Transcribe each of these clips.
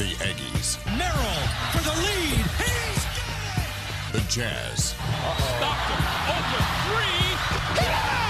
The Aggies, Merrill for the lead. He's got it. the Jazz, Stockton, open three. the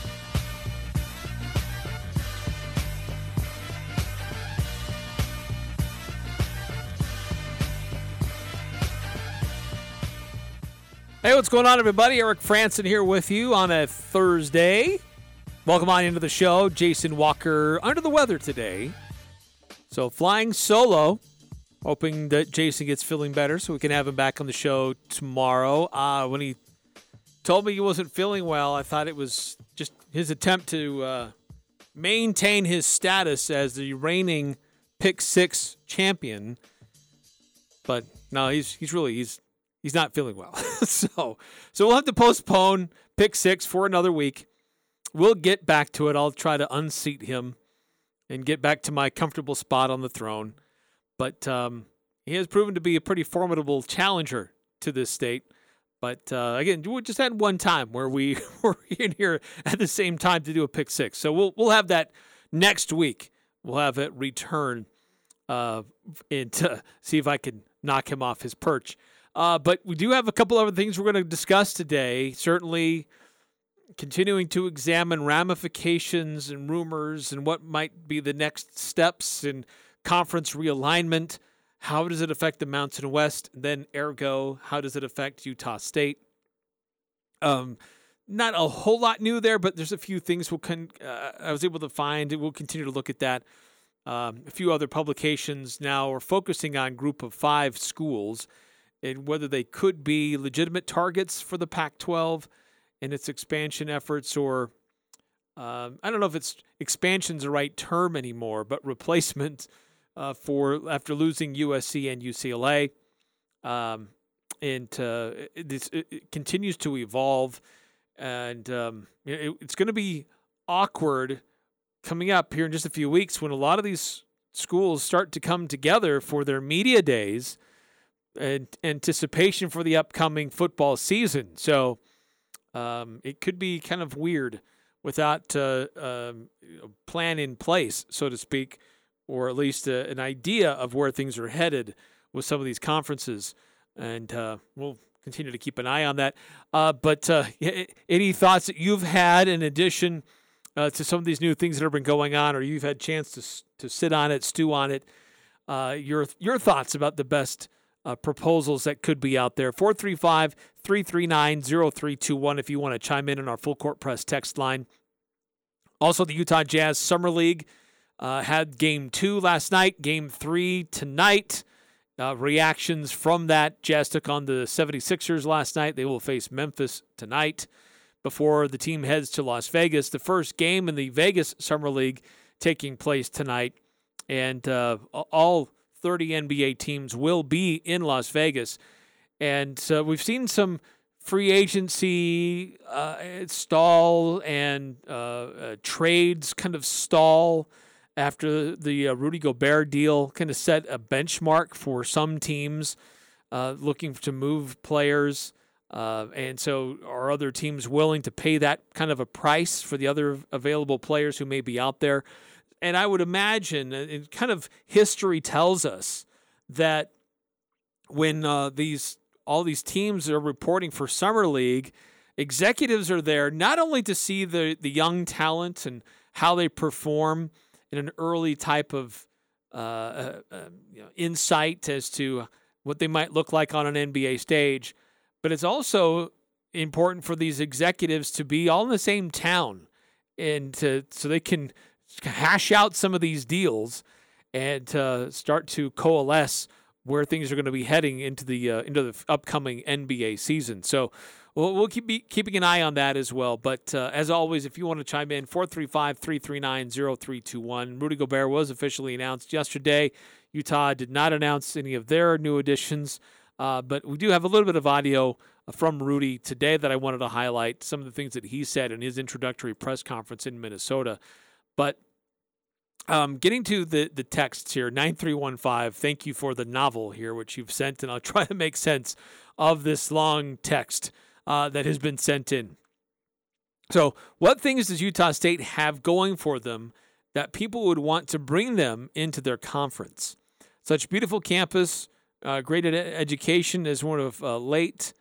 Hey, what's going on, everybody? Eric Franson here with you on a Thursday. Welcome on into the show. Jason Walker under the weather today. So, flying solo. Hoping that Jason gets feeling better so we can have him back on the show tomorrow. Uh, when he told me he wasn't feeling well, I thought it was just his attempt to uh, maintain his status as the reigning pick six champion. But no, he's he's really he's he's not feeling well. so so we'll have to postpone pick six for another week. We'll get back to it. I'll try to unseat him and get back to my comfortable spot on the throne. But um, he has proven to be a pretty formidable challenger to this state. But uh, again, we just had one time where we were in here at the same time to do a pick six. So we'll we'll have that next week. We'll have it return uh, and see if I can knock him off his perch. Uh, but we do have a couple other things we're going to discuss today. Certainly, continuing to examine ramifications and rumors and what might be the next steps in conference realignment. How does it affect the Mountain West? Then, ergo, how does it affect Utah State? Um, not a whole lot new there, but there's a few things we'll con- uh, I was able to find. We'll continue to look at that. Um, a few other publications now are focusing on group of five schools and whether they could be legitimate targets for the Pac 12 and its expansion efforts, or um, I don't know if it's expansion's the right term anymore, but replacement uh, for after losing USC and UCLA. Um, and uh, it, this, it, it continues to evolve, and um, it, it's going to be awkward coming up here in just a few weeks when a lot of these schools start to come together for their media days anticipation for the upcoming football season. So um, it could be kind of weird without uh, um, a plan in place, so to speak, or at least a, an idea of where things are headed with some of these conferences. And uh, we'll continue to keep an eye on that. Uh, but uh, any thoughts that you've had in addition uh, to some of these new things that have been going on, or you've had a chance to to sit on it, stew on it? Uh, your your thoughts about the best uh, proposals that could be out there. 435 339 0321 if you want to chime in on our full court press text line. Also, the Utah Jazz Summer League uh, had game two last night, game three tonight. Uh, reactions from that. Jazz took on the 76ers last night. They will face Memphis tonight before the team heads to Las Vegas. The first game in the Vegas Summer League taking place tonight. And uh, all 30 NBA teams will be in Las Vegas. And so we've seen some free agency uh, stall and uh, uh, trades kind of stall after the uh, Rudy Gobert deal kind of set a benchmark for some teams uh, looking to move players. Uh, and so, are other teams willing to pay that kind of a price for the other available players who may be out there? And I would imagine, and kind of history tells us that when uh, these all these teams are reporting for summer league, executives are there not only to see the the young talent and how they perform in an early type of uh, uh, uh you know, insight as to what they might look like on an NBA stage, but it's also important for these executives to be all in the same town and to so they can hash out some of these deals and uh, start to coalesce where things are going to be heading into the uh, into the upcoming NBA season. So we'll, we'll keep be, keeping an eye on that as well. But uh, as always, if you want to chime in, 435-339-0321. Rudy Gobert was officially announced yesterday. Utah did not announce any of their new additions, uh, but we do have a little bit of audio from Rudy today that I wanted to highlight. Some of the things that he said in his introductory press conference in Minnesota. But um, getting to the the texts here, nine three one five. Thank you for the novel here, which you've sent, and I'll try to make sense of this long text uh, that has been sent in. So, what things does Utah State have going for them that people would want to bring them into their conference? Such beautiful campus, uh, great ed- education as one of uh, late,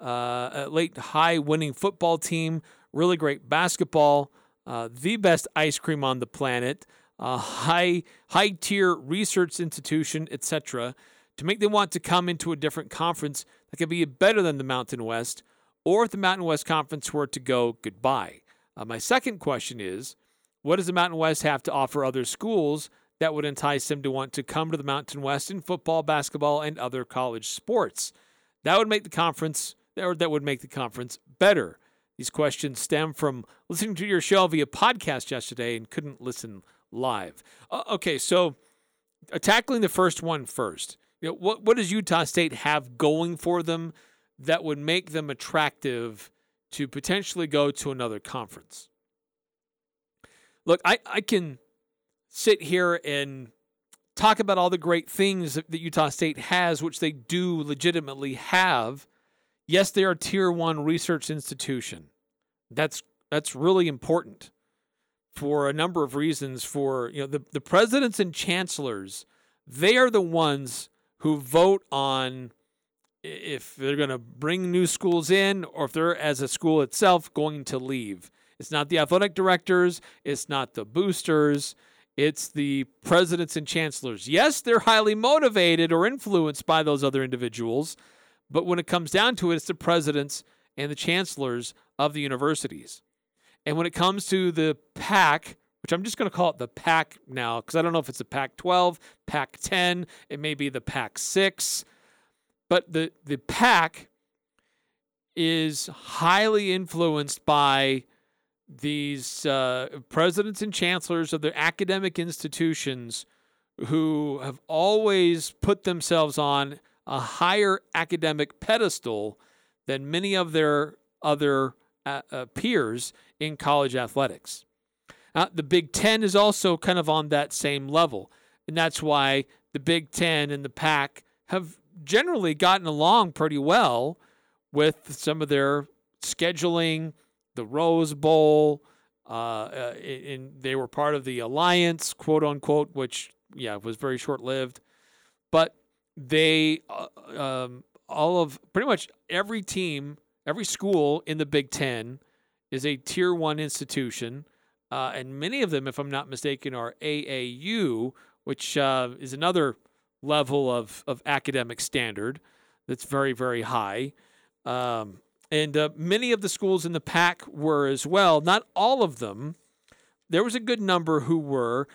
uh, late high winning football team, really great basketball, uh, the best ice cream on the planet, uh, high high tier research institution, etc. To make them want to come into a different conference that could be better than the Mountain West or if the Mountain West Conference were to go goodbye. Uh, my second question is what does the Mountain West have to offer other schools that would entice them to want to come to the Mountain West in football, basketball, and other college sports? That would make the conference, or that would make the conference better. These questions stem from listening to your show via podcast yesterday and couldn't listen live. Uh, okay, so uh, tackling the first one first. You know, what what does Utah State have going for them that would make them attractive to potentially go to another conference. Look, I, I can sit here and talk about all the great things that Utah State has, which they do legitimately have. Yes, they are tier one research institution. That's that's really important for a number of reasons. For you know, the, the presidents and chancellors, they are the ones who vote on if they're going to bring new schools in or if they're, as a school itself, going to leave. It's not the athletic directors, it's not the boosters, it's the presidents and chancellors. Yes, they're highly motivated or influenced by those other individuals, but when it comes down to it, it's the presidents and the chancellors of the universities. And when it comes to the PAC, which I'm just going to call it the PAC now, because I don't know if it's the PAC 12, PAC 10, it may be the PAC 6 but the the PAC is highly influenced by these uh, presidents and chancellors of the academic institutions who have always put themselves on a higher academic pedestal than many of their other uh, uh, peers in college athletics. Uh, the Big Ten is also kind of on that same level, and that's why the Big Ten and the PAC have generally gotten along pretty well with some of their scheduling, the Rose Bowl, uh, uh, and they were part of the alliance, quote unquote, which yeah was very short lived. But they, uh, um, all of pretty much every team, every school in the Big Ten is a tier one institution, uh, and many of them, if I'm not mistaken, are AAU, which uh, is another level of, of academic standard that's very, very high. Um, and uh, many of the schools in the PAC were as well. Not all of them. There was a good number who were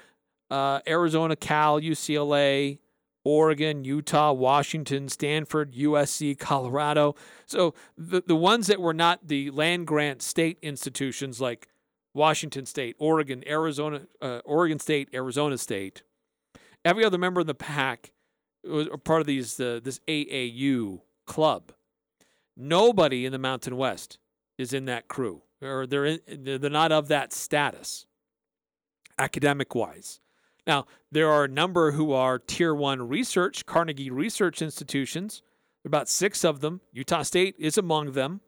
uh, Arizona, Cal, UCLA, Oregon, Utah, Washington, Stanford, USC, Colorado. So the, the ones that were not the land grant state institutions like Washington State, Oregon, Arizona, uh, Oregon State, Arizona State, every other member of the Pac was part of these uh, this AAU club. Nobody in the Mountain West is in that crew, or they're in, they're not of that status, academic wise. Now there are a number who are tier one research, Carnegie Research Institutions. About six of them. Utah State is among them.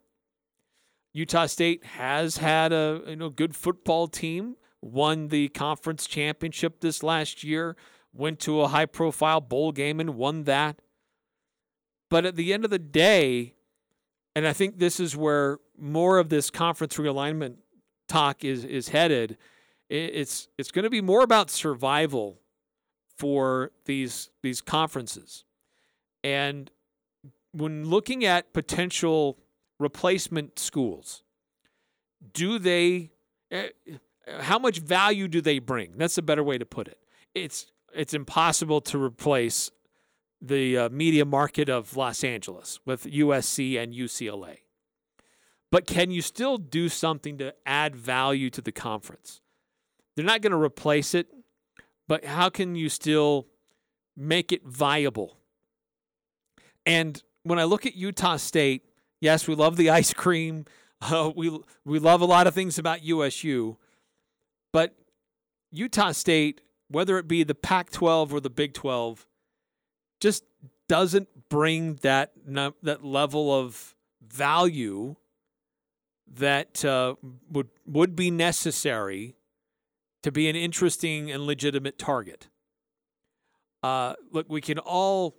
Utah State has had a you know good football team. Won the conference championship this last year went to a high profile bowl game and won that. But at the end of the day, and I think this is where more of this conference realignment talk is is headed. It's it's going to be more about survival for these these conferences. And when looking at potential replacement schools, do they eh, how much value do they bring? That's a better way to put it. It's it's impossible to replace the uh, media market of Los Angeles with USC and UCLA. But can you still do something to add value to the conference? They're not going to replace it, but how can you still make it viable? And when I look at Utah State, Yes, we love the ice cream. Uh, we we love a lot of things about USU, but Utah State, whether it be the Pac-12 or the Big 12, just doesn't bring that that level of value that uh, would would be necessary to be an interesting and legitimate target. Uh, look, we can all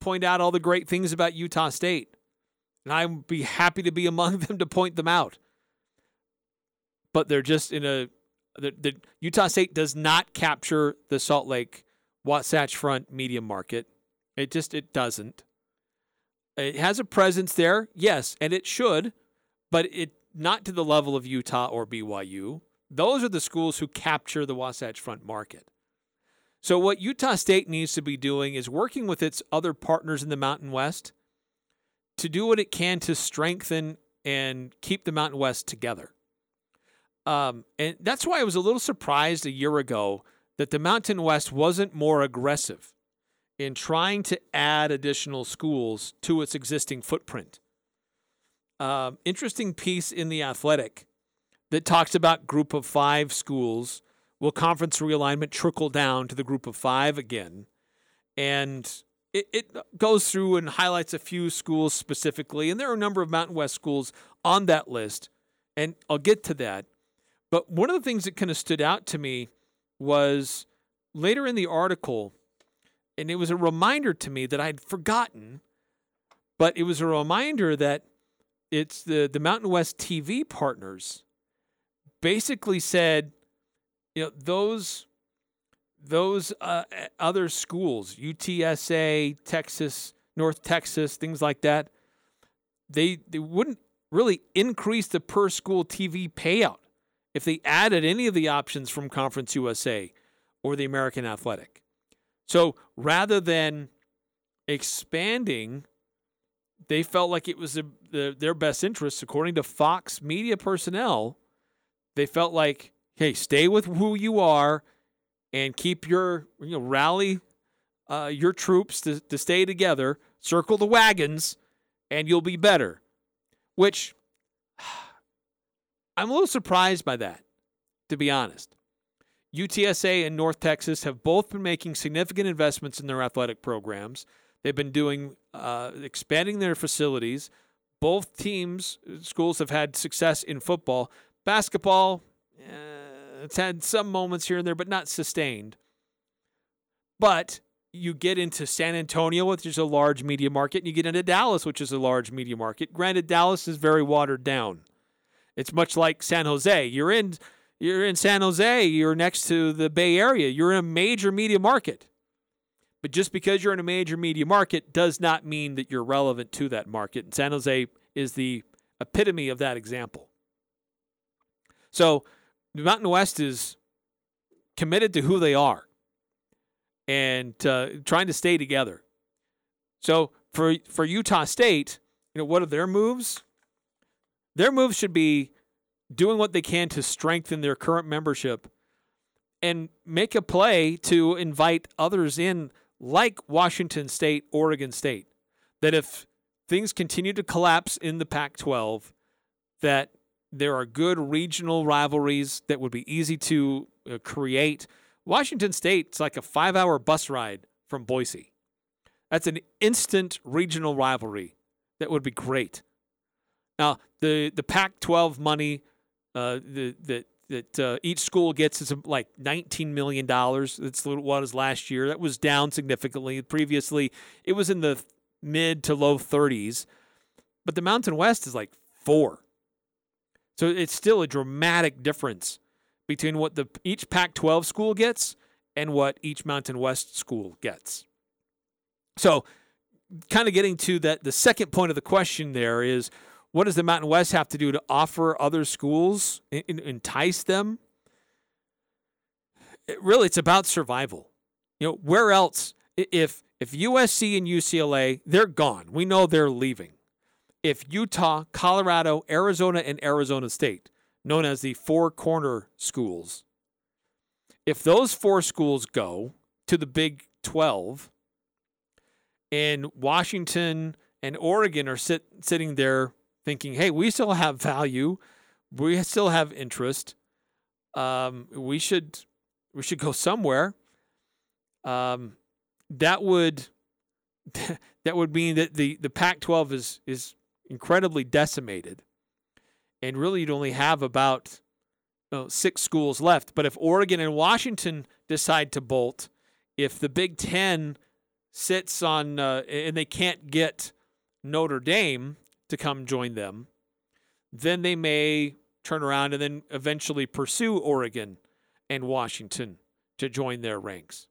point out all the great things about Utah State, and I'd be happy to be among them to point them out. But they're just in a the, the Utah State does not capture the Salt Lake Wasatch Front media market. It just it doesn't. It has a presence there, yes, and it should, but it not to the level of Utah or BYU. Those are the schools who capture the Wasatch Front market. So what Utah State needs to be doing is working with its other partners in the Mountain West to do what it can to strengthen and keep the Mountain West together. Um, and that's why I was a little surprised a year ago that the Mountain West wasn't more aggressive in trying to add additional schools to its existing footprint. Um, interesting piece in the Athletic that talks about group of five schools. Will conference realignment trickle down to the group of five again? And it, it goes through and highlights a few schools specifically, and there are a number of Mountain West schools on that list, and I'll get to that. But one of the things that kind of stood out to me was later in the article, and it was a reminder to me that I'd forgotten, but it was a reminder that it's the, the Mountain West TV partners basically said, you know, those those uh, other schools, UTSA, Texas, North Texas, things like that, they they wouldn't really increase the per school TV payout if they added any of the options from Conference USA or the American Athletic. So rather than expanding, they felt like it was the, the, their best interest, according to Fox media personnel. They felt like, hey, stay with who you are and keep your, you know, rally uh, your troops to, to stay together, circle the wagons, and you'll be better. Which I'm a little surprised by that, to be honest. UTSA and North Texas have both been making significant investments in their athletic programs. They've been doing uh, expanding their facilities. Both teams, schools have had success in football. Basketball, eh, it's had some moments here and there, but not sustained. But you get into San Antonio, which is a large media market, and you get into Dallas, which is a large media market. Granted, Dallas is very watered down. It's much like San Jose. You're in you're in San Jose, you're next to the Bay Area. You're in a major media market. But just because you're in a major media market does not mean that you're relevant to that market. And San Jose is the epitome of that example. So the Mountain West is committed to who they are and uh, trying to stay together. So for for Utah State, you know, what are their moves? Their moves should be doing what they can to strengthen their current membership and make a play to invite others in like Washington State, Oregon State. That if things continue to collapse in the Pac 12, that there are good regional rivalries that would be easy to uh, create. Washington State's like a five hour bus ride from Boise. That's an instant regional rivalry that would be great. Now, the, the Pac 12 money uh, the, that that uh, each school gets is like $19 million. That's what it was last year. That was down significantly. Previously, it was in the mid to low 30s, but the Mountain West is like four. So it's still a dramatic difference between what the each Pac-12 school gets and what each Mountain West school gets. So, kind of getting to that, the second point of the question there is what does the Mountain West have to do to offer other schools, entice them? It, really, it's about survival. You know, where else? If if USC and UCLA, they're gone. We know they're leaving. If Utah, Colorado, Arizona, and Arizona State, known as the four corner schools, if those four schools go to the Big 12 and Washington and Oregon are sit, sitting there thinking, "Hey, we still have value, we still have interest. Um, we should we should go somewhere." Um, that would that would mean that the the Pac-12 is is incredibly decimated, and really you'd only have about six schools left. But if Oregon and Washington decide to bolt, if the Big Ten sits on uh, and they can't get Notre Dame to come join them, then they may turn around and then eventually pursue Oregon and Washington to join their ranks.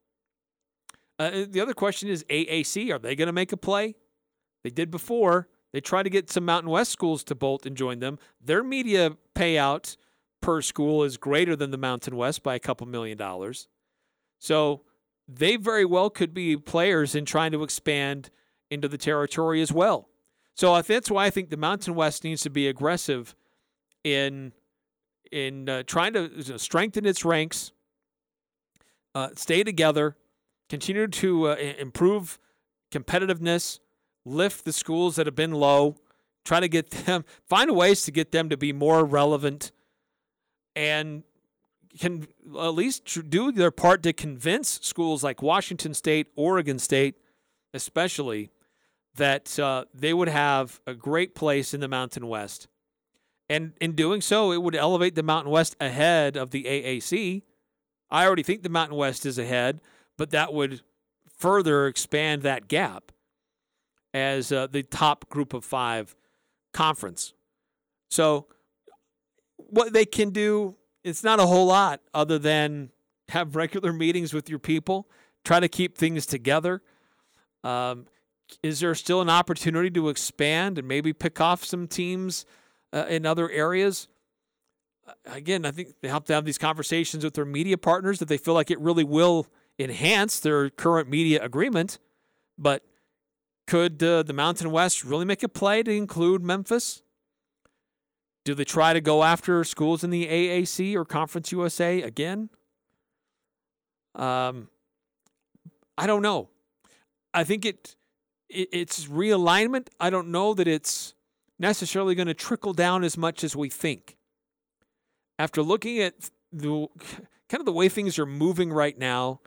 Uh, the other question is AAC. Are they going to make a play? They did before. They tried to get some Mountain West schools to bolt and join them. Their media payout per school is greater than the Mountain West by a couple million dollars. So they very well could be players in trying to expand into the territory as well. So that's why I think the Mountain West needs to be aggressive in in uh, trying to strengthen its ranks, uh, stay together, continue to uh, improve competitiveness, lift the schools that have been low, try to get them, find ways to get them to be more relevant, and can at least do their part to convince schools like Washington State, Oregon State, especially, that uh, they would have a great place in the Mountain West. And in doing so, it would elevate the Mountain West ahead of the AAC. I already think the Mountain West is ahead, but that would further expand that gap as uh, the top group of five conference. So, what they can do, it's not a whole lot other than have regular meetings with your people, try to keep things together. Um, is there still an opportunity to expand and maybe pick off some teams uh, in other areas? Again, I think they have to have these conversations with their media partners that they feel like it really will enhance their current media agreement. But could uh, the Mountain West really make a play to include Memphis? Do they try to go after schools in the AAC or Conference USA again? Um, I don't know. I think it, it it's realignment. I don't know that it's necessarily going to trickle down as much as we think. After looking at the kind of the way things are moving right now,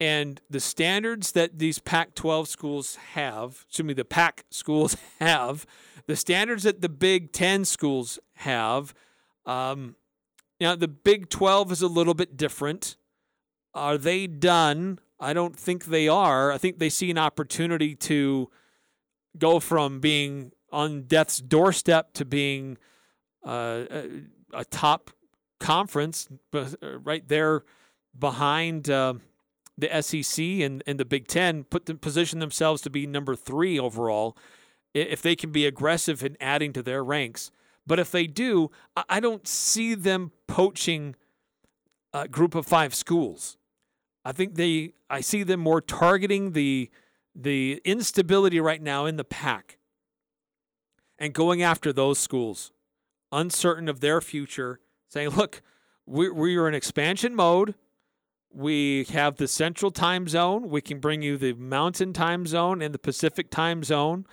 and the standards that these Pac 12 schools have, excuse me, the Pac schools have, the standards that the Big Ten schools have, um, now the Big 12 is a little bit different. Are they done? I don't think they are. I think they see an opportunity to go from being on death's doorstep to being uh, a, a, top conference, uh, right there behind. Uh, the SEC and, and the Big Ten put them, position themselves to be number three overall if they can be aggressive in adding to their ranks. But if they do, I don't see them poaching a group of five schools. I think they I see them more targeting the the instability right now in the Pac and going after those schools, uncertain of their future, saying, look, we, we are in expansion mode. We have the central time zone. We can bring you the mountain time zone and the Pacific time zone.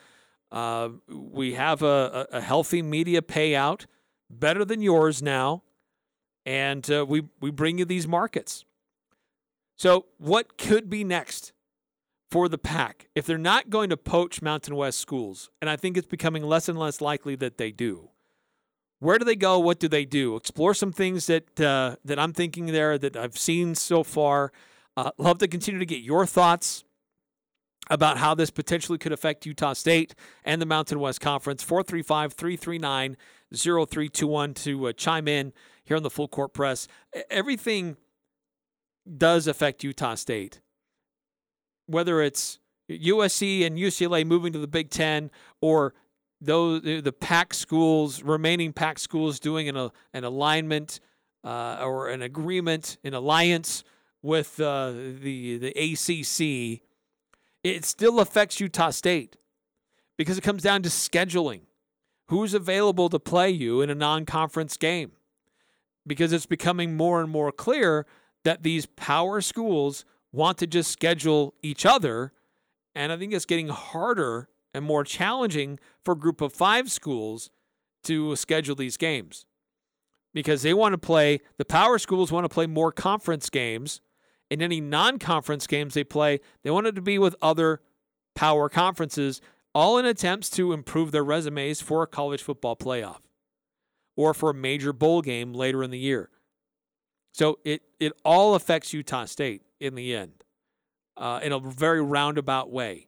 Uh, we have a, a, healthy media payout, better than yours now, and uh, we we bring you these markets. So, what could be next for the Pac if they're not going to poach Mountain West schools? And I think it's becoming less and less likely that they do. Where do they go? What do they do? Explore some things that uh, that I'm thinking there that I've seen so far. Uh, love to continue to get your thoughts about how this potentially could affect Utah State and the Mountain West Conference. 435 339 0321 to uh, chime in here on the Full Court Press. Everything does affect Utah State, whether it's USC and UCLA moving to the Big Ten or those the Pac schools, remaining Pac schools, doing an an alignment uh, or an agreement, an alliance with uh, the the ACC, it still affects Utah State because it comes down to scheduling, who's available to play you in a non-conference game, because it's becoming more and more clear that these power schools want to just schedule each other, and I think it's getting harder and more challenging for group of five schools to schedule these games because they want to play, the power schools want to play more conference games. And any non conference games they play, they want it to be with other power conferences, all in attempts to improve their resumes for a college football playoff or for a major bowl game later in the year. So it, it all affects Utah State in the end uh, in a very roundabout way.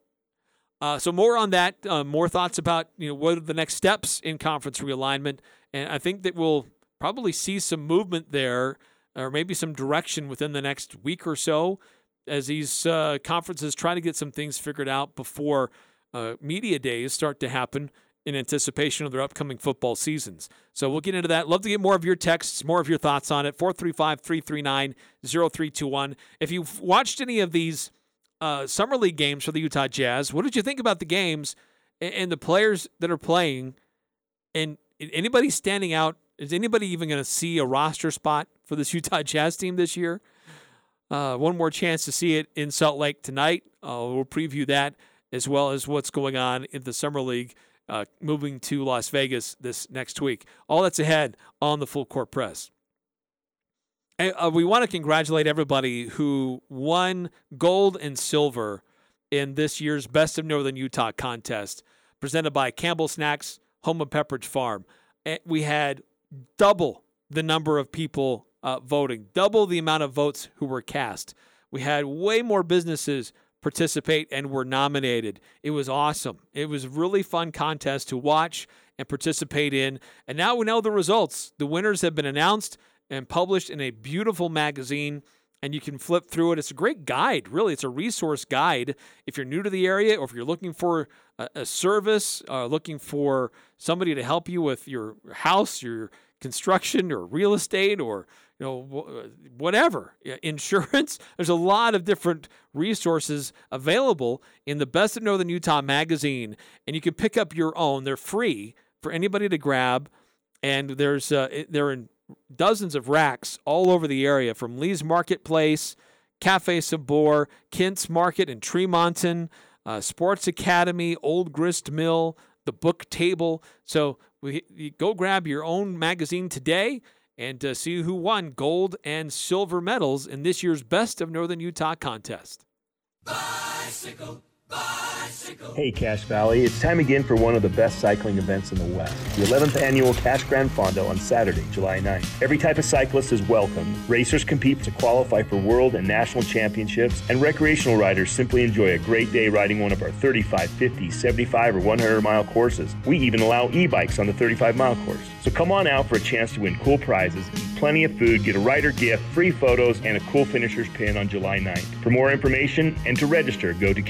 Uh, so more on that, uh, more thoughts about you know what are the next steps in conference realignment, and I think that we'll probably see some movement there, or maybe some direction within the next week or so, as these uh, conferences try to get some things figured out before uh, media days start to happen in anticipation of their upcoming football seasons. So we'll get into that. Love to get more of your texts, more of your thoughts on it. 435 339 0321. If you've watched any of these uh, summer league games for the Utah Jazz, what did you think about the games and, and the players that are playing? And anybody standing out? Is anybody even going to see a roster spot for this Utah Jazz team this year? Uh, one more chance to see it in Salt Lake tonight. Uh, we'll preview that as well as what's going on in the Summer League uh, moving to Las Vegas this next week. All that's ahead on the Full Court Press. Uh, we want to congratulate everybody who won gold and silver in this year's Best of Northern Utah contest presented by Campbell Snacks, Home of Pepperidge Farm. We had double the number of people uh, voting, double the amount of votes who were cast. We had way more businesses participate and were nominated. It was awesome. It was really fun contest to watch and participate in. And now we know the results. The winners have been announced and published in a beautiful magazine and you can flip through it. It's a great guide, really. It's a resource guide if you're new to the area or if you're looking for a, a service, uh, looking for somebody to help you with your house, your construction, or real estate, or you know, whatever, insurance. There's a lot of different resources available in the Best of Northern Utah magazine, and you can pick up your own. They're free for anybody to grab, and there's uh, they're in dozens of racks all over the area, from Lee's Marketplace, Cafe Sabor, Kent's Market in Tremonton, uh, Sports Academy, Old Grist Mill, the Book Table. So we, go grab your own magazine today and uh, see who won gold and silver medals in this year's Best of Northern Utah contest. Bicycle. Hey, Cache Valley. It's time again for one of the best cycling events in the West, the 11th annual Cache Gran Fondo on Saturday, July 9th. Every type of cyclist is welcome. Racers compete to qualify for world and national championships, and recreational riders simply enjoy a great day riding one of our 35, 50, 75, or 100 mile courses. We even allow e bikes on the 35 mile course. So come on out for a chance to win cool prizes, eat plenty of food, get a rider gift, free photos, and a cool finisher's pin on July 9th. For more information and to register, go to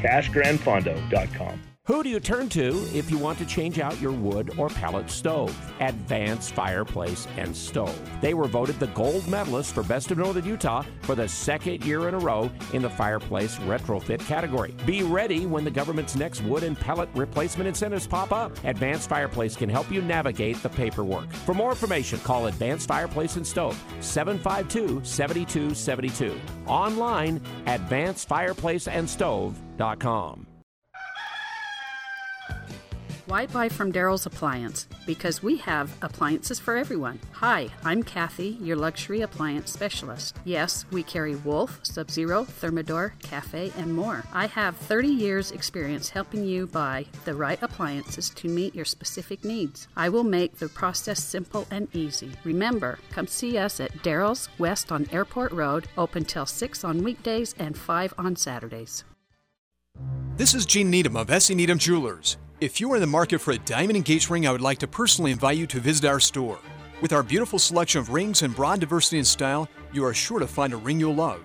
cachegranfondo.com. Who do you turn to if you want to change out your wood or pellet stove? Advanced Fireplace and Stove. They were voted the gold medalist for Best of Northern Utah for the second year in a row in the fireplace retrofit category. Be ready when the government's next wood and pellet replacement incentives pop up. Advanced Fireplace can help you navigate the paperwork. For more information, call Advanced Fireplace and Stove 752 7272. Online, advancedfireplaceandstove.com. Why buy from Daryl's Appliance? Because we have appliances for everyone. Hi, I'm Kathy, your luxury appliance specialist. Yes, we carry Wolf, Sub Zero, Thermador, Cafe, and more. I have 30 years' experience helping you buy the right appliances to meet your specific needs. I will make the process simple and easy. Remember, come see us at Daryl's West on Airport Road, open till 6 on weekdays and 5 on Saturdays. This is Gene Needham of S.E. Needham Jewelers. If you are in the market for a diamond engagement ring, I would like to personally invite you to visit our store. With our beautiful selection of rings and broad diversity in style, you are sure to find a ring you'll love.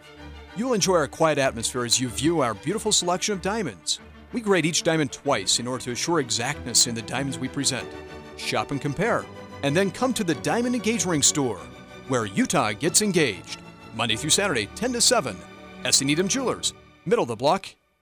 You'll enjoy our quiet atmosphere as you view our beautiful selection of diamonds. We grade each diamond twice in order to assure exactness in the diamonds we present. Shop and compare, and then come to the Diamond Engage Ring store, where Utah gets engaged. Monday through Saturday, 10 to 7. S. Needham Jewelers, middle of the block,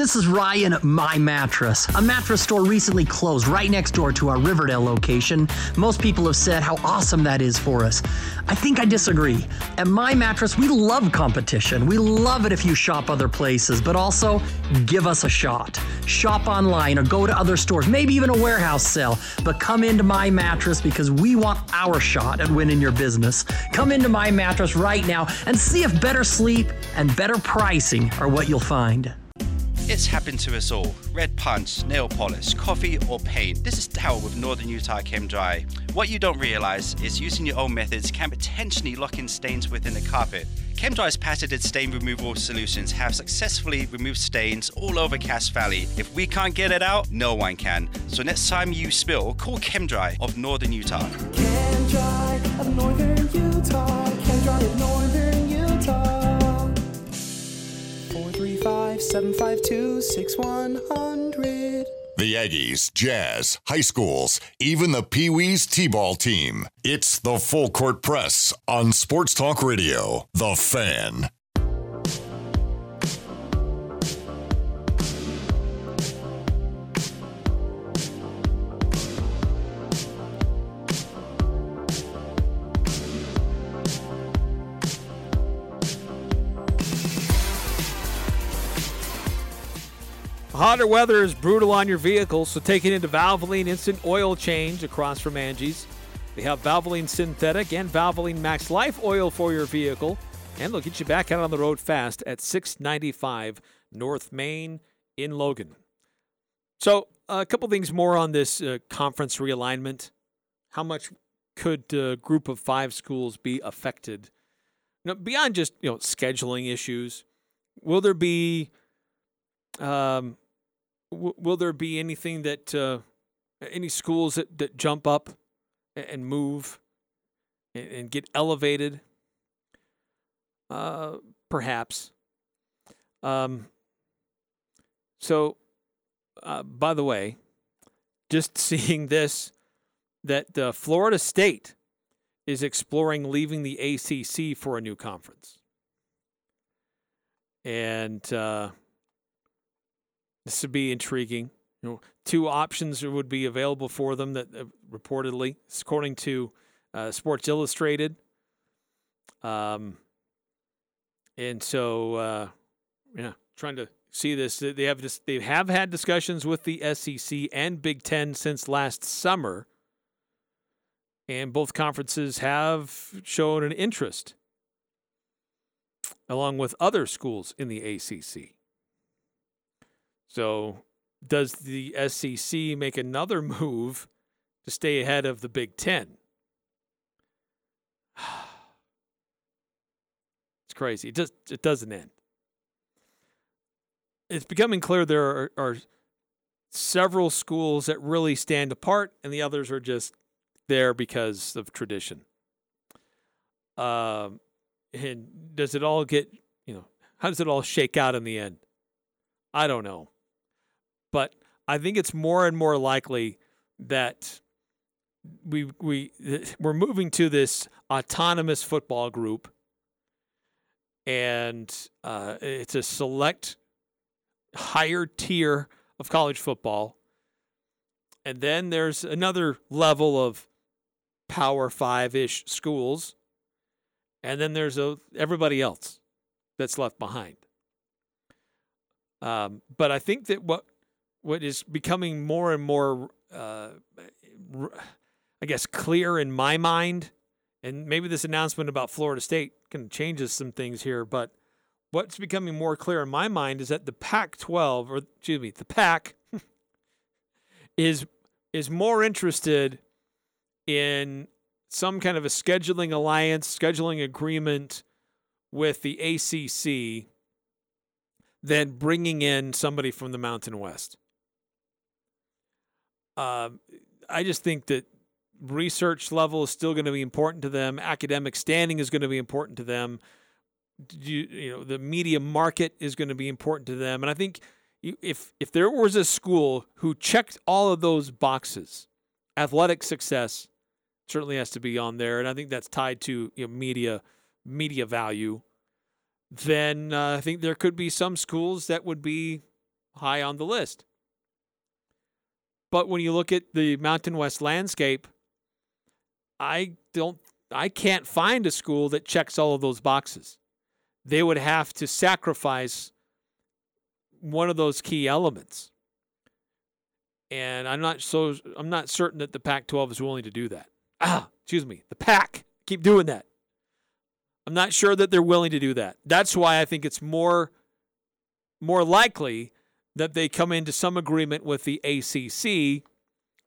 This is Ryan at My Mattress. A mattress store recently closed right next door to our Riverdale location. Most people have said how awesome that is for us. I think I disagree. At My Mattress, we love competition. We love it if you shop other places, but also give us a shot. Shop online or go to other stores, maybe even a warehouse sale, but come into My Mattress because we want our shot at winning your business. Come into My Mattress right now and see if better sleep and better pricing are what you'll find. It's happened to us all. Red punch, nail polish, coffee, or paint. This is Dal with Northern Utah Chem Dry. What you don't realize is using your own methods can potentially lock in stains within the carpet. ChemDry's patented stain removal solutions have successfully removed stains all over Cache Valley. If we can't get it out, no one can. So next time you spill, call ChemDry of Northern Utah. ChemDry of Northern Utah. ChemDry of Northern 752 6100. The Aggies, Jazz, high schools, even the Pee Wees T ball team. It's the Full Court Press on Sports Talk Radio. The Fan. Hotter weather is brutal on your vehicle, so take it into Valvoline Instant Oil Change across from Angie's. They have Valvoline Synthetic and Valvoline Max Life oil for your vehicle, and they'll get you back out on the road fast at 695 North Main in Logan. So, a couple things more on this uh, conference realignment. How much could a group of five schools be affected? Beyond just you know scheduling issues, will there be um, w- will there be anything that uh, any schools that, that jump up and move and, and get elevated? Uh, perhaps. Um, so, uh, by the way, just seeing this, that uh, Florida State is exploring leaving the ACC for a new conference. And uh, this would be intriguing. You know, two options would be available for them that uh, reportedly, according to uh, Sports Illustrated. Um, and so, uh, yeah, trying to see this. They have this, they have had discussions with the SEC and Big Ten since last summer, and both conferences have shown an interest, along with other schools in the ACC. So, does the SEC make another move to stay ahead of the Big Ten? It's crazy. It just it doesn't end. It's becoming clear there are, are several schools that really stand apart, and the others are just there because of tradition. Um, and does it all get you know? How does it all shake out in the end? I don't know but I think it's more and more likely that we we we're moving to this autonomous football group, and uh, it's a select higher tier of college football, and then there's another level of Power Five ish schools, and then there's a, everybody else that's left behind. Um, but I think that what what is becoming more and more, uh, I guess, clear in my mind, and maybe this announcement about Florida State can changes some things here, but what's becoming more clear in my mind is that the Pac-12, or excuse me, the Pac, is is more interested in some kind of a scheduling alliance, scheduling agreement with the ACC than bringing in somebody from the Mountain West. Um, I just think that research level is still going to be important to them. Academic standing is going to be important to them. You, you know, the media market is going to be important to them. And I think if if there was a school who checked all of those boxes, athletic success certainly has to be on there, and I think that's tied to you know, media media value. Then uh, I think there could be some schools that would be high on the list. But when you look at the Mountain West landscape, I don't I can't find a school that checks all of those boxes. They would have to sacrifice one of those key elements. And I'm not so I'm not certain that the Pac-12 is willing to do that. Ah, excuse me, the Pac keep doing that. I'm not sure that they're willing to do that. That's why I think it's more more likely that they come into some agreement with the ACC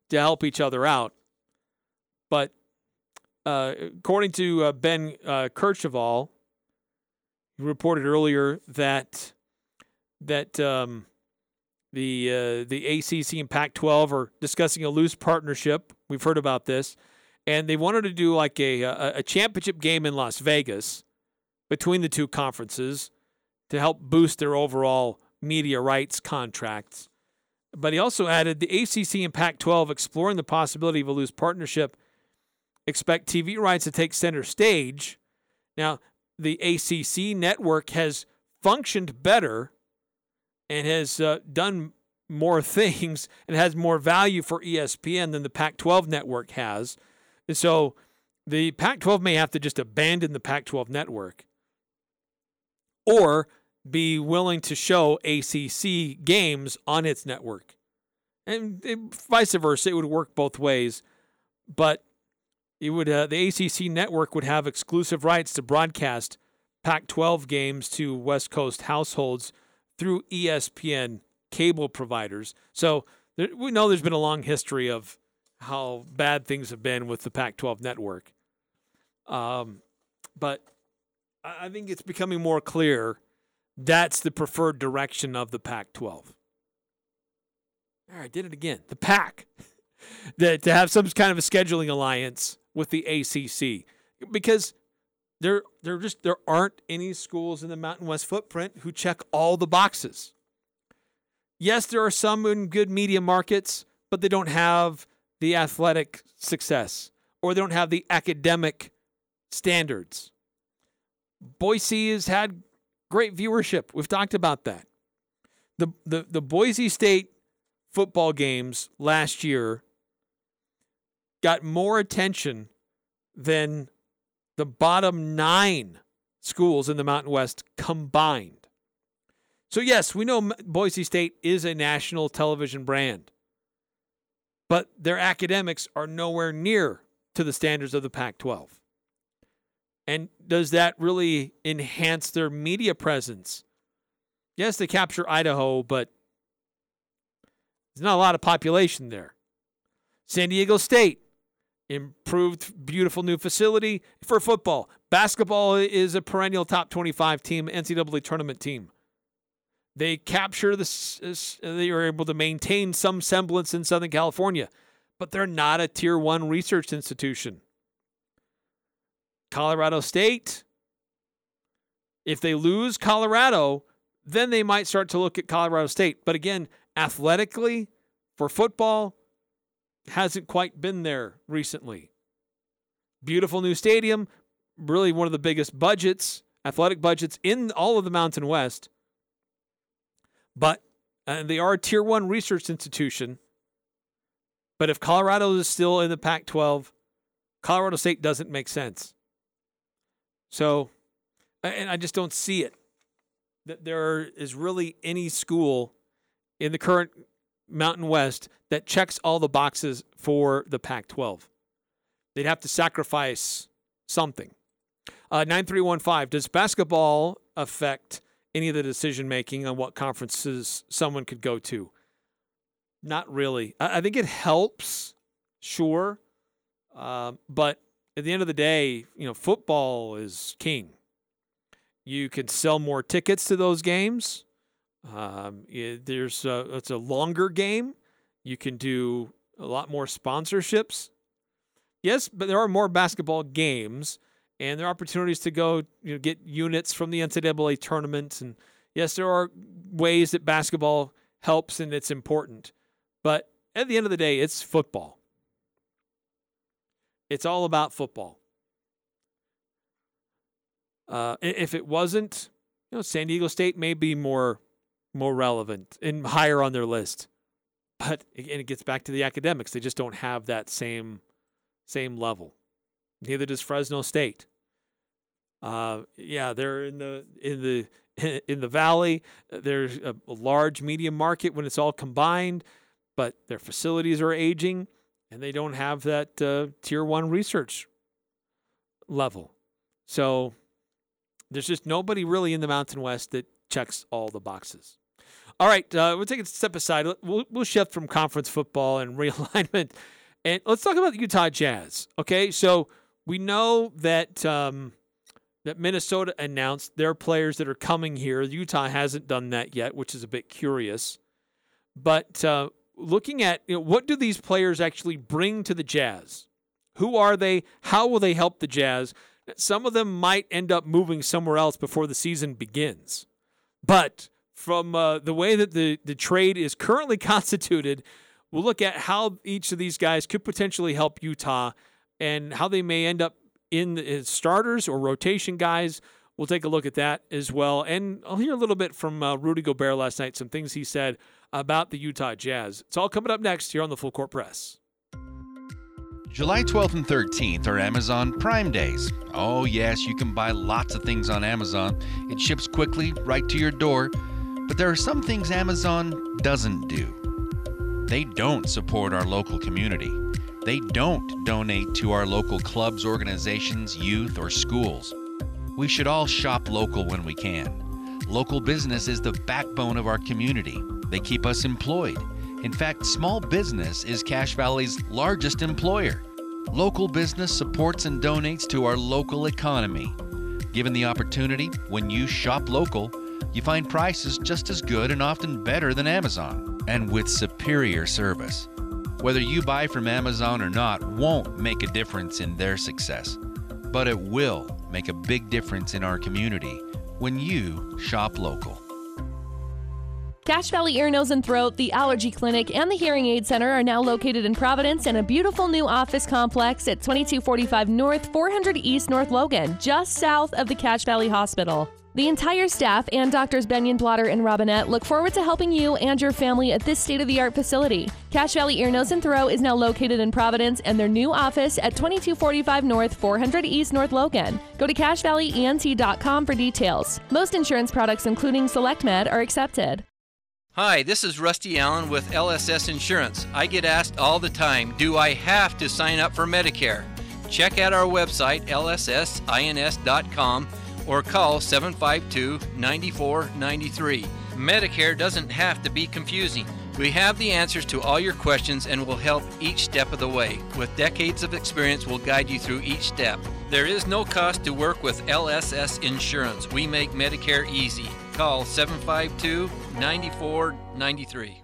to help each other out. But uh, according to uh, Ben uh, Kercheval, he reported earlier that that um, the uh, the ACC and Pac-12 are discussing a loose partnership. We've heard about this, and they wanted to do like a a, a championship game in Las Vegas between the two conferences to help boost their overall media rights contracts. But he also added the ACC and Pac 12 exploring the possibility of a loose partnership expect TV rights to take center stage. Now, the ACC network has functioned better and has uh, done more things and has more value for ESPN than the Pac 12 network has. And so the Pac 12 may have to just abandon the Pac 12 network or be willing to show ACC games on its network. And it, vice versa, it would work both ways. But it would uh, the ACC network would have exclusive rights to broadcast Pac-12 games to West Coast households through ESPN cable providers. So there, we know there's been a long history of how bad things have been with the Pac-12 network. Um, but I think it's becoming more clear that's the preferred direction of the Pac 12. All right, did it again. The Pac. to have some kind of a scheduling alliance with the ACC because there there just there aren't any schools in the Mountain West footprint who check all the boxes. Yes, there are some in good media markets, but they don't have the athletic success or they don't have the academic standards. Boise has had great viewership. We've talked about that. The the the Boise State football games last year got more attention than the bottom 9 schools in the Mountain West combined. So yes, we know Boise State is a national television brand. But their academics are nowhere near to the standards of the Pac-12. And does that really enhance their media presence? Yes, they capture Idaho, but there's not a lot of population there. San Diego State, improved, beautiful new facility for football. Basketball is a perennial top 25 team, NCAA tournament team. They capture this, they are able to maintain some semblance in Southern California, but they're not a tier one research institution. Colorado State, if they lose Colorado, then they might start to look at Colorado State. But again, athletically, for football, hasn't quite been there recently. Beautiful new stadium, really one of the biggest budgets, athletic budgets in all of the Mountain West. But uh, they are a tier one research institution. But if Colorado is still in the Pac 12, Colorado State doesn't make sense. So, and I just don't see it that there is really any school in the current Mountain West that checks all the boxes for the Pac 12. They'd have to sacrifice something. Uh, 9315, does basketball affect any of the decision making on what conferences someone could go to? Not really. I, I think it helps, sure. Um, but at the end of the day, you know, football is king. You can sell more tickets to those games. Um, it, there's a, it's a longer game. You can do a lot more sponsorships. Yes, but there are more basketball games, and there are opportunities to go you know, get units from the NCAA tournaments. And yes, there are ways that basketball helps and it's important. But at the end of the day, it's football. It's all about football. Uh, if it wasn't, you know, San Diego State may be more more relevant and higher on their list. But and it gets back to the academics; they just don't have that same same level. Neither does Fresno State. Uh, yeah, they're in the in the in the valley. There's a, a large medium market when it's all combined, but their facilities are aging, and they don't have that uh, tier one research level. So there's just nobody really in the Mountain West that checks all the boxes. All right, uh, we'll take a step aside. We'll, we'll shift from conference football and realignment, and let's talk about the Utah Jazz. Okay, so we know that um, that Minnesota announced their players that are coming here. Utah hasn't done that yet, which is a bit curious. But uh, looking at you know, what do these players actually bring to the Jazz? Who are they? How will they help the Jazz? Some of them might end up moving somewhere else before the season begins. But from uh, the way that the, the trade is currently constituted, we'll look at how each of these guys could potentially help Utah and how they may end up in starters or rotation guys. We'll take a look at that as well. And I'll hear a little bit from uh, Rudy Gobert last night, some things he said about the Utah Jazz. It's all coming up next here on the Full Court Press. July 12th and 13th are Amazon Prime Days. Oh, yes, you can buy lots of things on Amazon. It ships quickly right to your door. But there are some things Amazon doesn't do. They don't support our local community. They don't donate to our local clubs, organizations, youth, or schools. We should all shop local when we can. Local business is the backbone of our community. They keep us employed. In fact, small business is Cache Valley's largest employer. Local business supports and donates to our local economy. Given the opportunity, when you shop local, you find prices just as good and often better than Amazon, and with superior service. Whether you buy from Amazon or not won't make a difference in their success, but it will make a big difference in our community when you shop local. Cache Valley Ear, Nose, and Throat, the Allergy Clinic, and the Hearing Aid Center are now located in Providence in a beautiful new office complex at 2245 North, 400 East North Logan, just south of the Cache Valley Hospital. The entire staff and doctors Benyon, Blotter, and Robinette look forward to helping you and your family at this state of the art facility. Cache Valley Ear, Nose, and Throat is now located in Providence and their new office at 2245 North, 400 East North Logan. Go to cachevalleyent.com for details. Most insurance products, including SelectMed, are accepted. Hi, this is Rusty Allen with LSS Insurance. I get asked all the time, do I have to sign up for Medicare? Check out our website, lssins.com, or call 752 9493. Medicare doesn't have to be confusing. We have the answers to all your questions and will help each step of the way. With decades of experience, we'll guide you through each step. There is no cost to work with LSS Insurance. We make Medicare easy. Call 752 9493.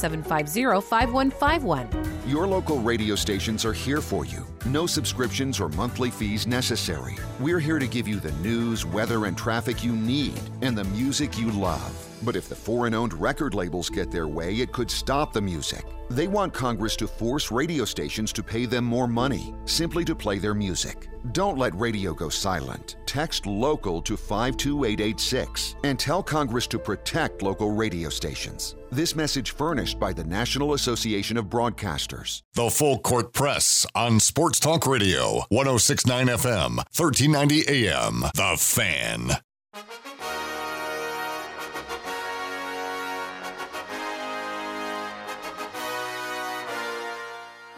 750 5151. Your local radio stations are here for you. No subscriptions or monthly fees necessary. We're here to give you the news, weather, and traffic you need and the music you love. But if the foreign owned record labels get their way, it could stop the music. They want Congress to force radio stations to pay them more money simply to play their music. Don't let radio go silent. Text local to 52886 and tell Congress to protect local radio stations. This message furnished by the National Association of Broadcasters. The Full Court Press on Sports Talk Radio, 1069 FM, 1390 AM. The Fan.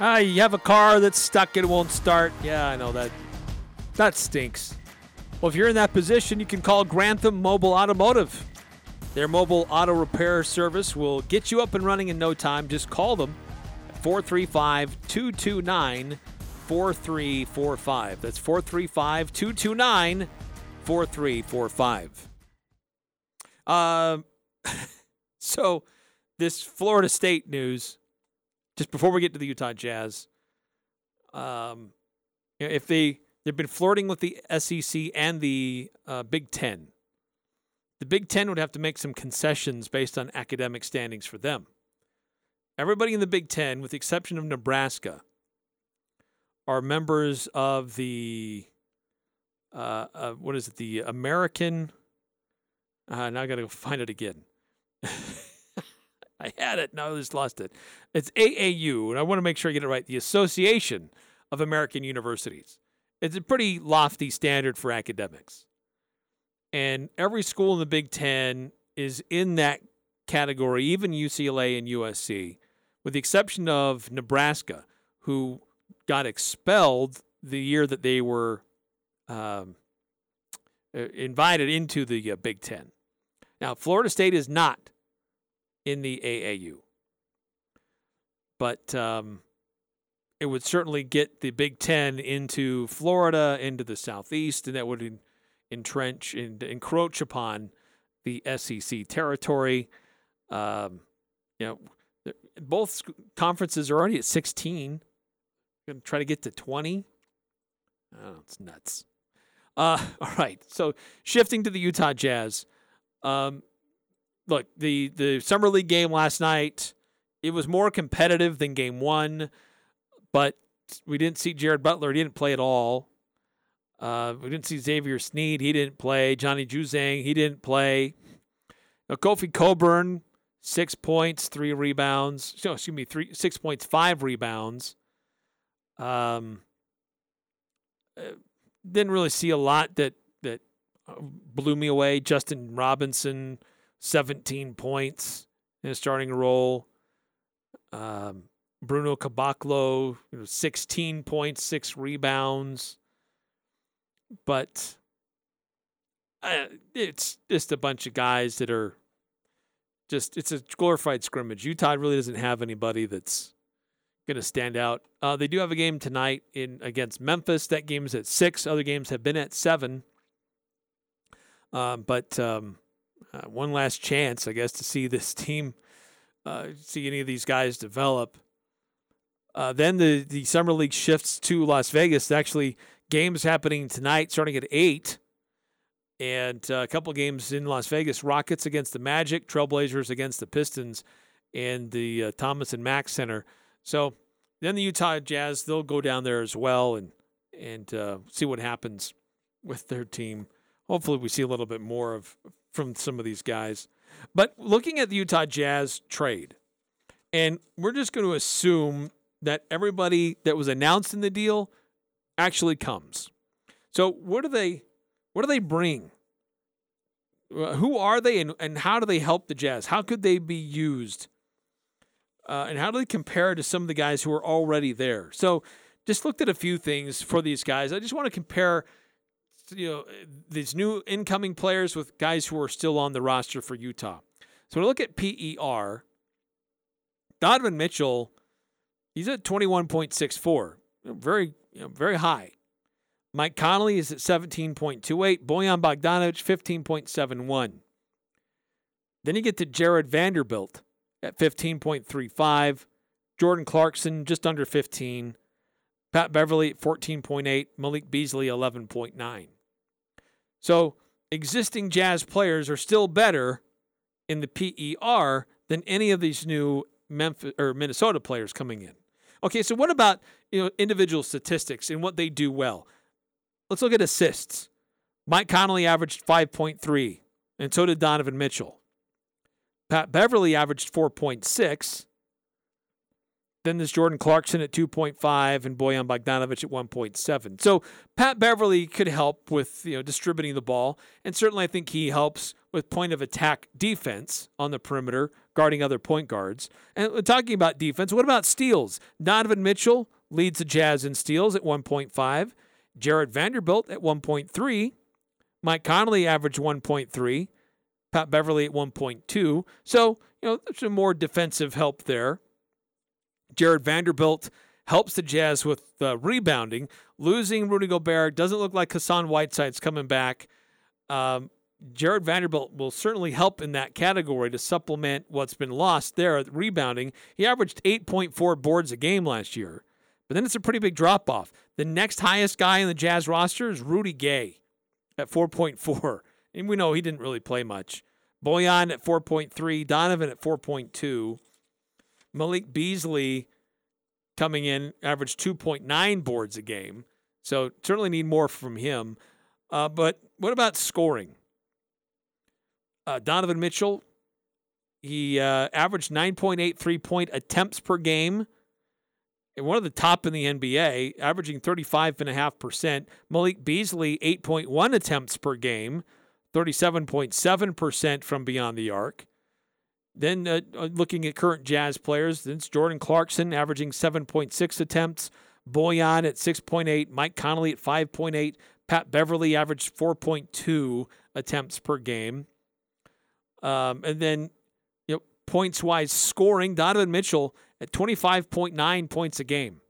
Ah, you have a car that's stuck, it won't start. Yeah, I know that. That stinks. Well, if you're in that position, you can call Grantham Mobile Automotive. Their mobile auto repair service will get you up and running in no time. Just call them at 435 229 4345. That's 435 229 4345. Um, so, this Florida State news, just before we get to the Utah Jazz, um, you know, if they they've been flirting with the SEC and the uh, Big Ten, the Big Ten would have to make some concessions based on academic standings for them. Everybody in the Big Ten, with the exception of Nebraska, are members of the uh, uh, what is it? The American. Uh, now I got to go find it again. I had it. Now I just lost it. It's AAU, and I want to make sure I get it right. The Association of American Universities. It's a pretty lofty standard for academics. And every school in the Big Ten is in that category, even UCLA and USC, with the exception of Nebraska, who got expelled the year that they were um, uh, invited into the uh, Big Ten. Now, Florida State is not in the AAU, but um, it would certainly get the Big Ten into Florida, into the Southeast, and that would entrench and encroach upon the SEC territory. Um, you know, both conferences are already at 16. Going to try to get to 20. Oh, it's nuts. Uh, all right. So shifting to the Utah Jazz. Um, look, the the summer league game last night, it was more competitive than game one, but we didn't see Jared Butler. He didn't play at all. Uh, we didn't see Xavier Sneed. He didn't play. Johnny Juzang. He didn't play. Now, Kofi Cockburn, six points, three rebounds. No, excuse me, three six points, five rebounds. Um, uh, didn't really see a lot that that uh, blew me away. Justin Robinson, 17 points in a starting role. Um, Bruno Caboclo, you know, 16 points, six rebounds. But uh, it's just a bunch of guys that are just, it's a glorified scrimmage. Utah really doesn't have anybody that's going to stand out. Uh, they do have a game tonight in against Memphis. That game's at six. Other games have been at seven. Um, but um, uh, one last chance, I guess, to see this team, uh, see any of these guys develop. Uh, then the the summer league shifts to Las Vegas. Actually, games happening tonight, starting at eight, and uh, a couple games in Las Vegas. Rockets against the Magic, Trailblazers against the Pistons, and the uh, Thomas and Mack Center. So then the Utah Jazz they'll go down there as well and and uh, see what happens with their team. Hopefully, we see a little bit more of from some of these guys. But looking at the Utah Jazz trade, and we're just going to assume that everybody that was announced in the deal actually comes. So what do they what do they bring? Uh, Who are they and, and how do they help the Jazz? How could they be used? Uh, and how do they compare to some of the guys who are already there? So just looked at a few things for these guys. I just want to compare you know these new incoming players with guys who are still on the roster for Utah. So when I look at PER, Donovan Mitchell, he's at 21.64, very you know, very high. Mike Conley is at 17.28, Bojan Bogdanovic 15.71. Then you get to Jarred Vanderbilt at 15.35, Jordan Clarkson just under 15, Pat Beverley at 14.8, Malik Beasley 11.9. So existing Jazz players are still better in the PER than any of these new Memphis or Minnesota players coming in. Okay, so what about you know individual statistics and what they do well? Let's look at assists. Mike Conley averaged 5.3, and so did Donovan Mitchell. Pat Beverley averaged 4.6. Then there's Jordan Clarkson at 2.5 and Bojan Bogdanovic at 1.7. So Pat Beverley could help with you know distributing the ball, and certainly I think he helps with point of attack defense on the perimeter, guarding other point guards. And talking about defense, what about steals? Donovan Mitchell leads the Jazz in steals at 1.5. Jarred Vanderbilt at 1.3. Mike Conley averaged 1.3. Pat Beverley at 1.2. So, you know, there's some more defensive help there. Jarred Vanderbilt helps the Jazz with rebounding. Losing Rudy Gobert doesn't look like Hassan Whiteside's coming back. Um, Jarred Vanderbilt will certainly help in that category to supplement what's been lost there at rebounding. He averaged 8.4 boards a game last year, but then it's a pretty big drop off. The next highest guy in the Jazz roster is Rudy Gay at 4.4. And we know he didn't really play much. Bojan at 4.3, Donovan at 4.2. Malik Beasley coming in, averaged 2.9 boards a game. So certainly need more from him. Uh, but what about scoring? Uh, Donovan Mitchell, he uh, averaged 9.8 three point attempts per game. And one of the top in the NBA, averaging 35.5%. Malik Beasley, 8.1 attempts per game, 37.7% from beyond the arc. Then uh, looking at current Jazz players, it's Jordan Clarkson averaging 7.6 attempts, Bojan at 6.8, Mike Conley at 5.8, Pat Beverley averaged 4.2 attempts per game. Um, and then, you know, points wise scoring, Donovan Mitchell at 25.9 points a game.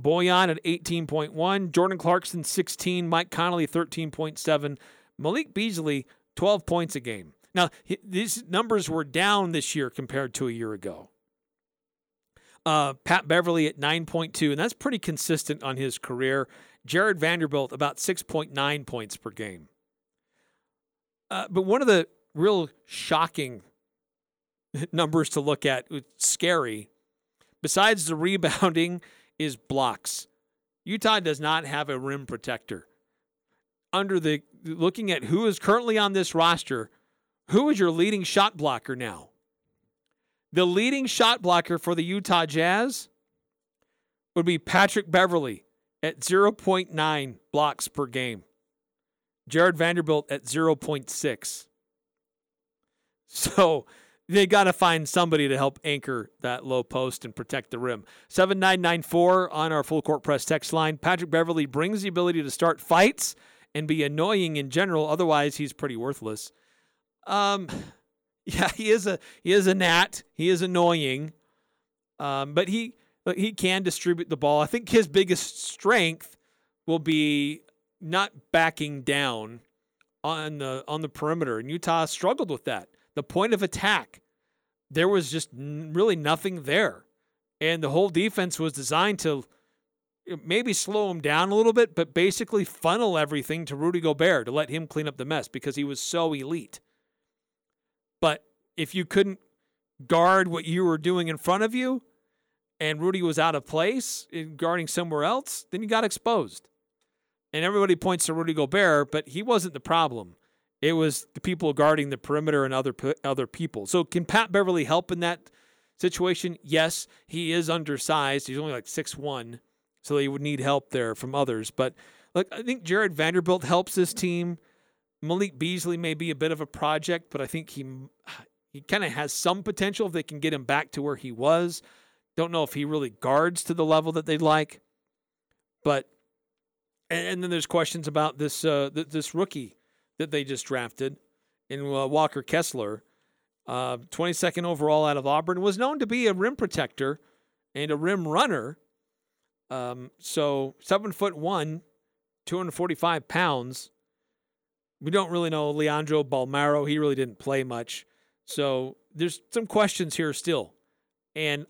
Bojan at 18.1, Jordan Clarkson 16, Mike Conley 13.7, Malik Beasley 12 points a game. Now, these numbers were down this year compared to a year ago. Uh, Pat Beverley at 9.2, and that's pretty consistent on his career. Jarred Vanderbilt about 6.9 points per game. Uh, but one of the real shocking numbers to look at, scary, besides the rebounding, is blocks. Utah does not have a rim protector. Under the looking at who is currently on this roster, who is your leading shot blocker now? The leading shot blocker for the Utah Jazz would be Patrick Beverley at 0.9 blocks per game. Jarred Vanderbilt at 0.6. So they got to find somebody to help anchor that low post and protect the rim. 7994 on our full court press text line. Patrick Beverley brings the ability to start fights and be annoying in general. Otherwise, he's pretty worthless. Um, yeah, he is a he is a gnat. He is annoying, um, but he he can distribute the ball. I think his biggest strength will be not backing down on the on the perimeter, and Utah struggled with that. The point of attack, there was just really nothing there, and the whole defense was designed to maybe slow him down a little bit, but basically funnel everything to Rudy Gobert to let him clean up the mess because he was so elite. But if you couldn't guard what you were doing in front of you and Rudy was out of place in guarding somewhere else, then you got exposed. And everybody points to Rudy Gobert, but he wasn't the problem. It was the people guarding the perimeter and other other people. So can Pat Beverley help in that situation? Yes, he is undersized. He's only like six one, so he would need help there from others. But look, I think Jarred Vanderbilt helps this team. Malik Beasley may be a bit of a project, but I think he he kind of has some potential if they can get him back to where he was. Don't know if he really guards to the level that they'd like, but and, then there's questions about this uh, this rookie that they just drafted in uh, Walker Kessler, uh, 22nd overall out of Auburn, was known to be a rim protector and a rim runner. Um, so seven foot one, 245 pounds we don't really know Leandro Bolmaro. He really didn't play much. So there's some questions here still. And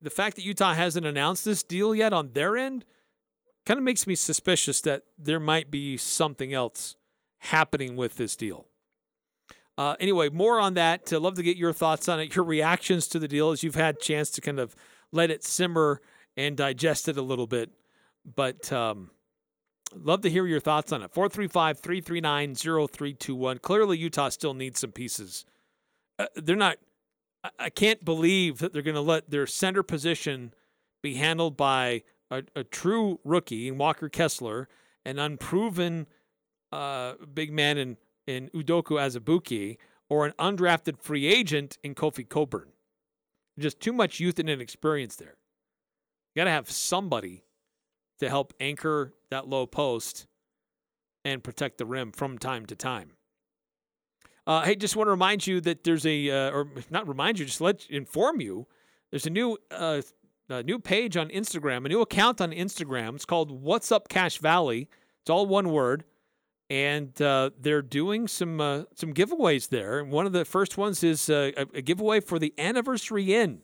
the fact that Utah hasn't announced this deal yet on their end kind of makes me suspicious that there might be something else happening with this deal. Uh, anyway, more on that. To love to get your thoughts on it, your reactions to the deal as you've had chance to kind of let it simmer and digest it a little bit. But um, Love to hear your thoughts on it. 435 339 0321. Clearly, Utah still needs some pieces. Uh, they're not I, can't believe that they're going to let their center position be handled by a, a true rookie in Walker Kessler, an unproven uh, big man in, in Udoka Azubuike, or an undrafted free agent in Kofi Cockburn. Just too much youth and inexperience there. You got to have somebody to help anchor that low post and protect the rim from time to time. Uh, hey, just want to remind you that there's a, uh, or not remind you, just let inform you. There's a new, uh, a new page on Instagram, a new account on Instagram. It's called What's Up Cache Valley. It's all one word, and uh, they're doing some uh, some giveaways there. And one of the first ones is uh, a, a giveaway for the Anniversary Inn.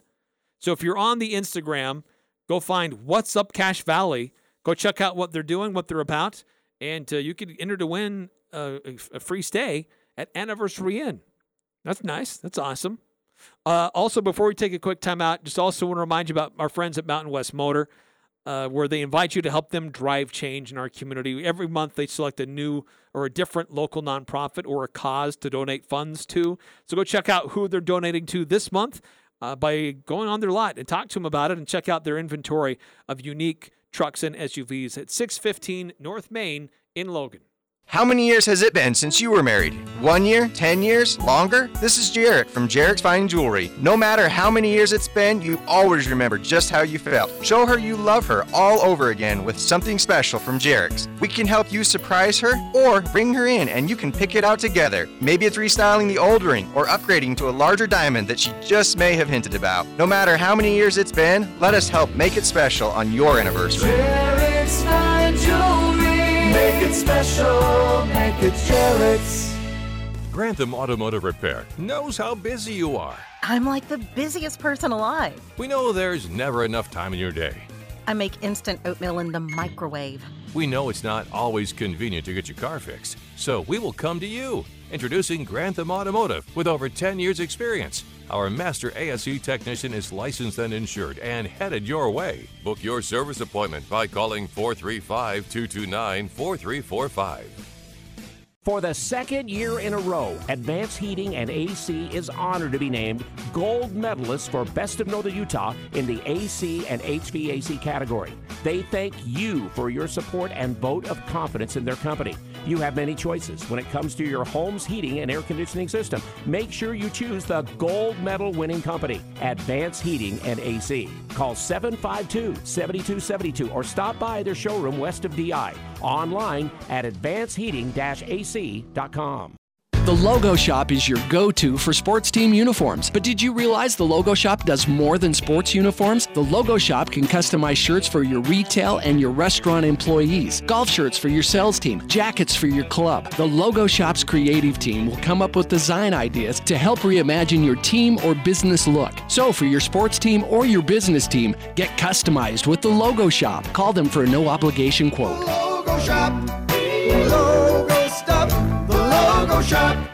So if you're on the Instagram, go find What's Up Cache Valley. Go check out what they're doing, what they're about, and uh, you can enter to win uh, a, free stay at Anniversary Inn. That's nice. That's awesome. Uh, also, before we take a quick time out, just also want to remind you about our friends at Mountain West Motor, uh, where they invite you to help them drive change in our community. Every month, they select a new or a different local nonprofit or a cause to donate funds to. So go check out who they're donating to this month uh, by going on their lot and talk to them about it and check out their inventory of unique trucks and SUVs at 615 North Main in Logan. How many years has it been since you were married? One year? Ten years? Longer? This is Jarek from Jarek's Fine Jewelry. No matter how many years it's been, you always remember just how you felt. Show her you love her all over again with something special from Jarek's. We can help you surprise her or bring her in and you can pick it out together. Maybe it's restyling the old ring or upgrading to a larger diamond that she just may have hinted about. No matter how many years it's been, let us help make it special on your anniversary. Jarek's Fine Jewelry. Make it special. Make it Jarek's. Grantham Automotive Repair knows how busy you are. I'm like the busiest person alive. We know there's never enough time in your day. I make instant oatmeal in the microwave. We know it's not always convenient to get your car fixed, so we will come to you. Introducing Grantham Automotive with over 10 years' experience. Our master ASE technician is licensed and insured and headed your way. Book your service appointment by calling 435 229 4345. For the second year in a row, Advanced Heating and AC is honored to be named gold medalist for Best of Northern Utah in the AC and HVAC category. They thank you for your support and vote of confidence in their company. You have many choices when it comes to your home's heating and air conditioning system. Make sure you choose the gold medal winning company, Advanced Heating and AC. Call 752 7272 or stop by their showroom west of DI. Online at advancedheating-ac.com. The Logo Shop is your go to for sports team uniforms. But did you realize the Logo Shop does more than sports uniforms? The Logo Shop can customize shirts for your retail and your restaurant employees, golf shirts for your sales team, jackets for your club. The Logo Shop's creative team will come up with design ideas to help reimagine your team or business look. So, for your sports team or your business team, get customized with the Logo Shop. Call them for a no obligation quote. Logo shop. Logo shop.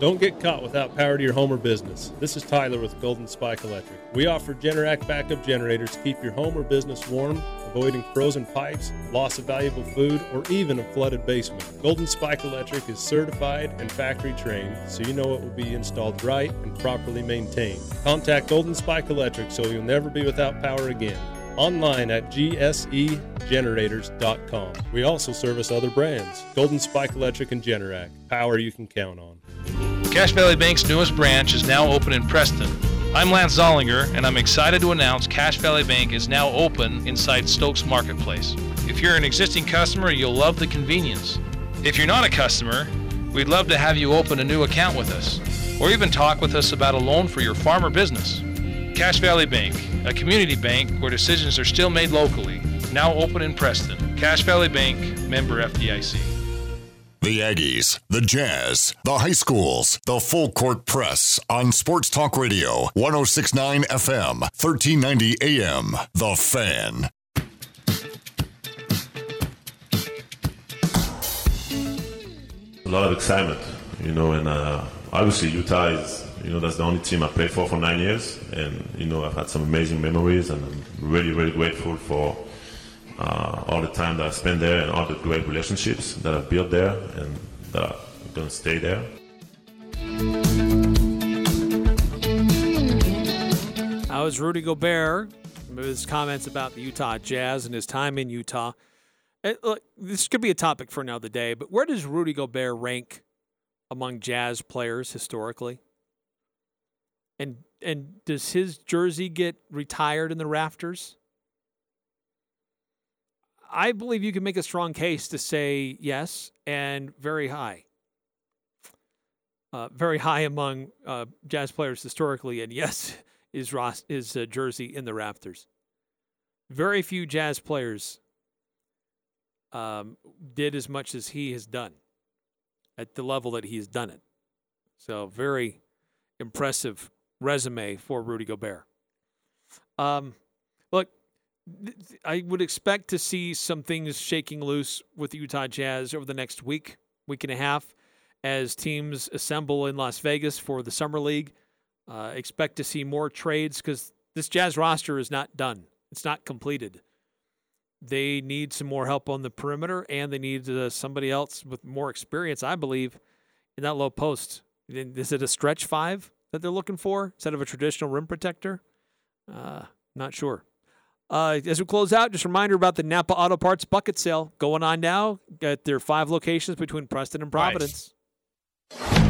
Don't get caught without power to your home or business. This is Tyler with Golden Spike Electric. We offer Generac backup generators to keep your home or business warm, avoiding frozen pipes, loss of valuable food, or even a flooded basement. Golden Spike Electric is certified and factory trained, so you know it will be installed right and properly maintained. Contact Golden Spike Electric so you'll never be without power again. Online at gsegenerators.com. We also service other brands Golden Spike Electric and Generac. Power you can count on. Cache Valley Bank's newest branch is now open in Preston. I'm Lance Zollinger, and I'm excited to announce Cash Valley Bank is now open inside Stokes Marketplace. If you're an existing customer, you'll love the convenience. If you're not a customer, we'd love to have you open a new account with us, or even talk with us about a loan for your farm or business. Cache Valley Bank, a community bank where decisions are still made locally, now open in Preston. Cache Valley Bank, member FDIC. The Aggies, the Jazz, the high schools, the full court press on Sports Talk Radio, 1069 FM, 1390 AM. The Fan. a lot of excitement, you know, and uh, obviously Utah is, you know, that's the only team I played for for nine years, and you know, I've had some amazing memories, and I'm really, really grateful for uh, all the time that I spent there and all the great relationships that I've built there, and that I'm gonna stay there. That was Rudy Gobert. His comments about the Utah Jazz and his time in Utah. And look, this could be a topic for another day, but where does Rudy Gobert rank among Jazz players historically? And and does his jersey get retired in the rafters? I believe you can make a strong case to say yes and very high. Uh, very high among uh, Jazz players historically, and yes, is Ross is uh, jersey in the rafters. Very few Jazz players um, did as much as he has done at the level that he's done it. So very impressive resume for Rudy Gobert. Um, look, th- th- I would expect to see some things shaking loose with the Utah Jazz over the next week, week and a half, as teams assemble in Las Vegas for the Summer League. Uh, expect to see more trades because this Jazz roster is not done. It's not completed. They need some more help on the perimeter, and they need uh, somebody else with more experience, I believe, in that low post. Is it a stretch five that they're looking for instead of a traditional rim protector? Uh, not sure. Uh, as we close out, just a reminder about the Napa Auto Parts bucket sale going on now at their five locations between Preston and Providence.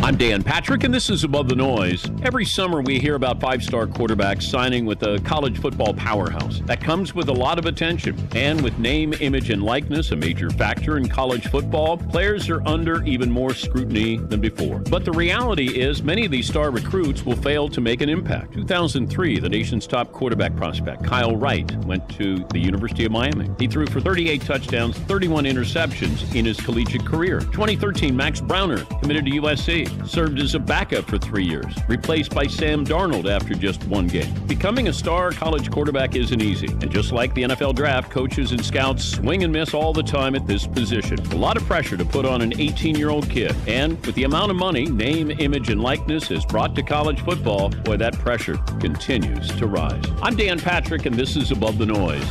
I'm Dan Patrick, and this is Above the Noise. Every summer, we hear about five star quarterbacks signing with a college football powerhouse. That comes with a lot of attention. And with name, image, and likeness a major factor in college football, players are under even more scrutiny than before. But the reality is, many of these star recruits will fail to make an impact. 2003, the nation's top quarterback prospect, Kyle Wright, went to the University of Miami. He threw for 38 touchdowns, 31 interceptions in his collegiate career. 2013, Max Browner committed to USC served as a backup for three years, replaced by Sam Darnold after just one game. Becoming a star college quarterback isn't easy, and just like the NFL draft, coaches and scouts swing and miss all the time at this position. A lot of pressure to put on an 18 year old kid, and with the amount of money name, image, and likeness has brought to college football, boy, that pressure continues to rise. I'm Dan Patrick, and this is Above the Noise.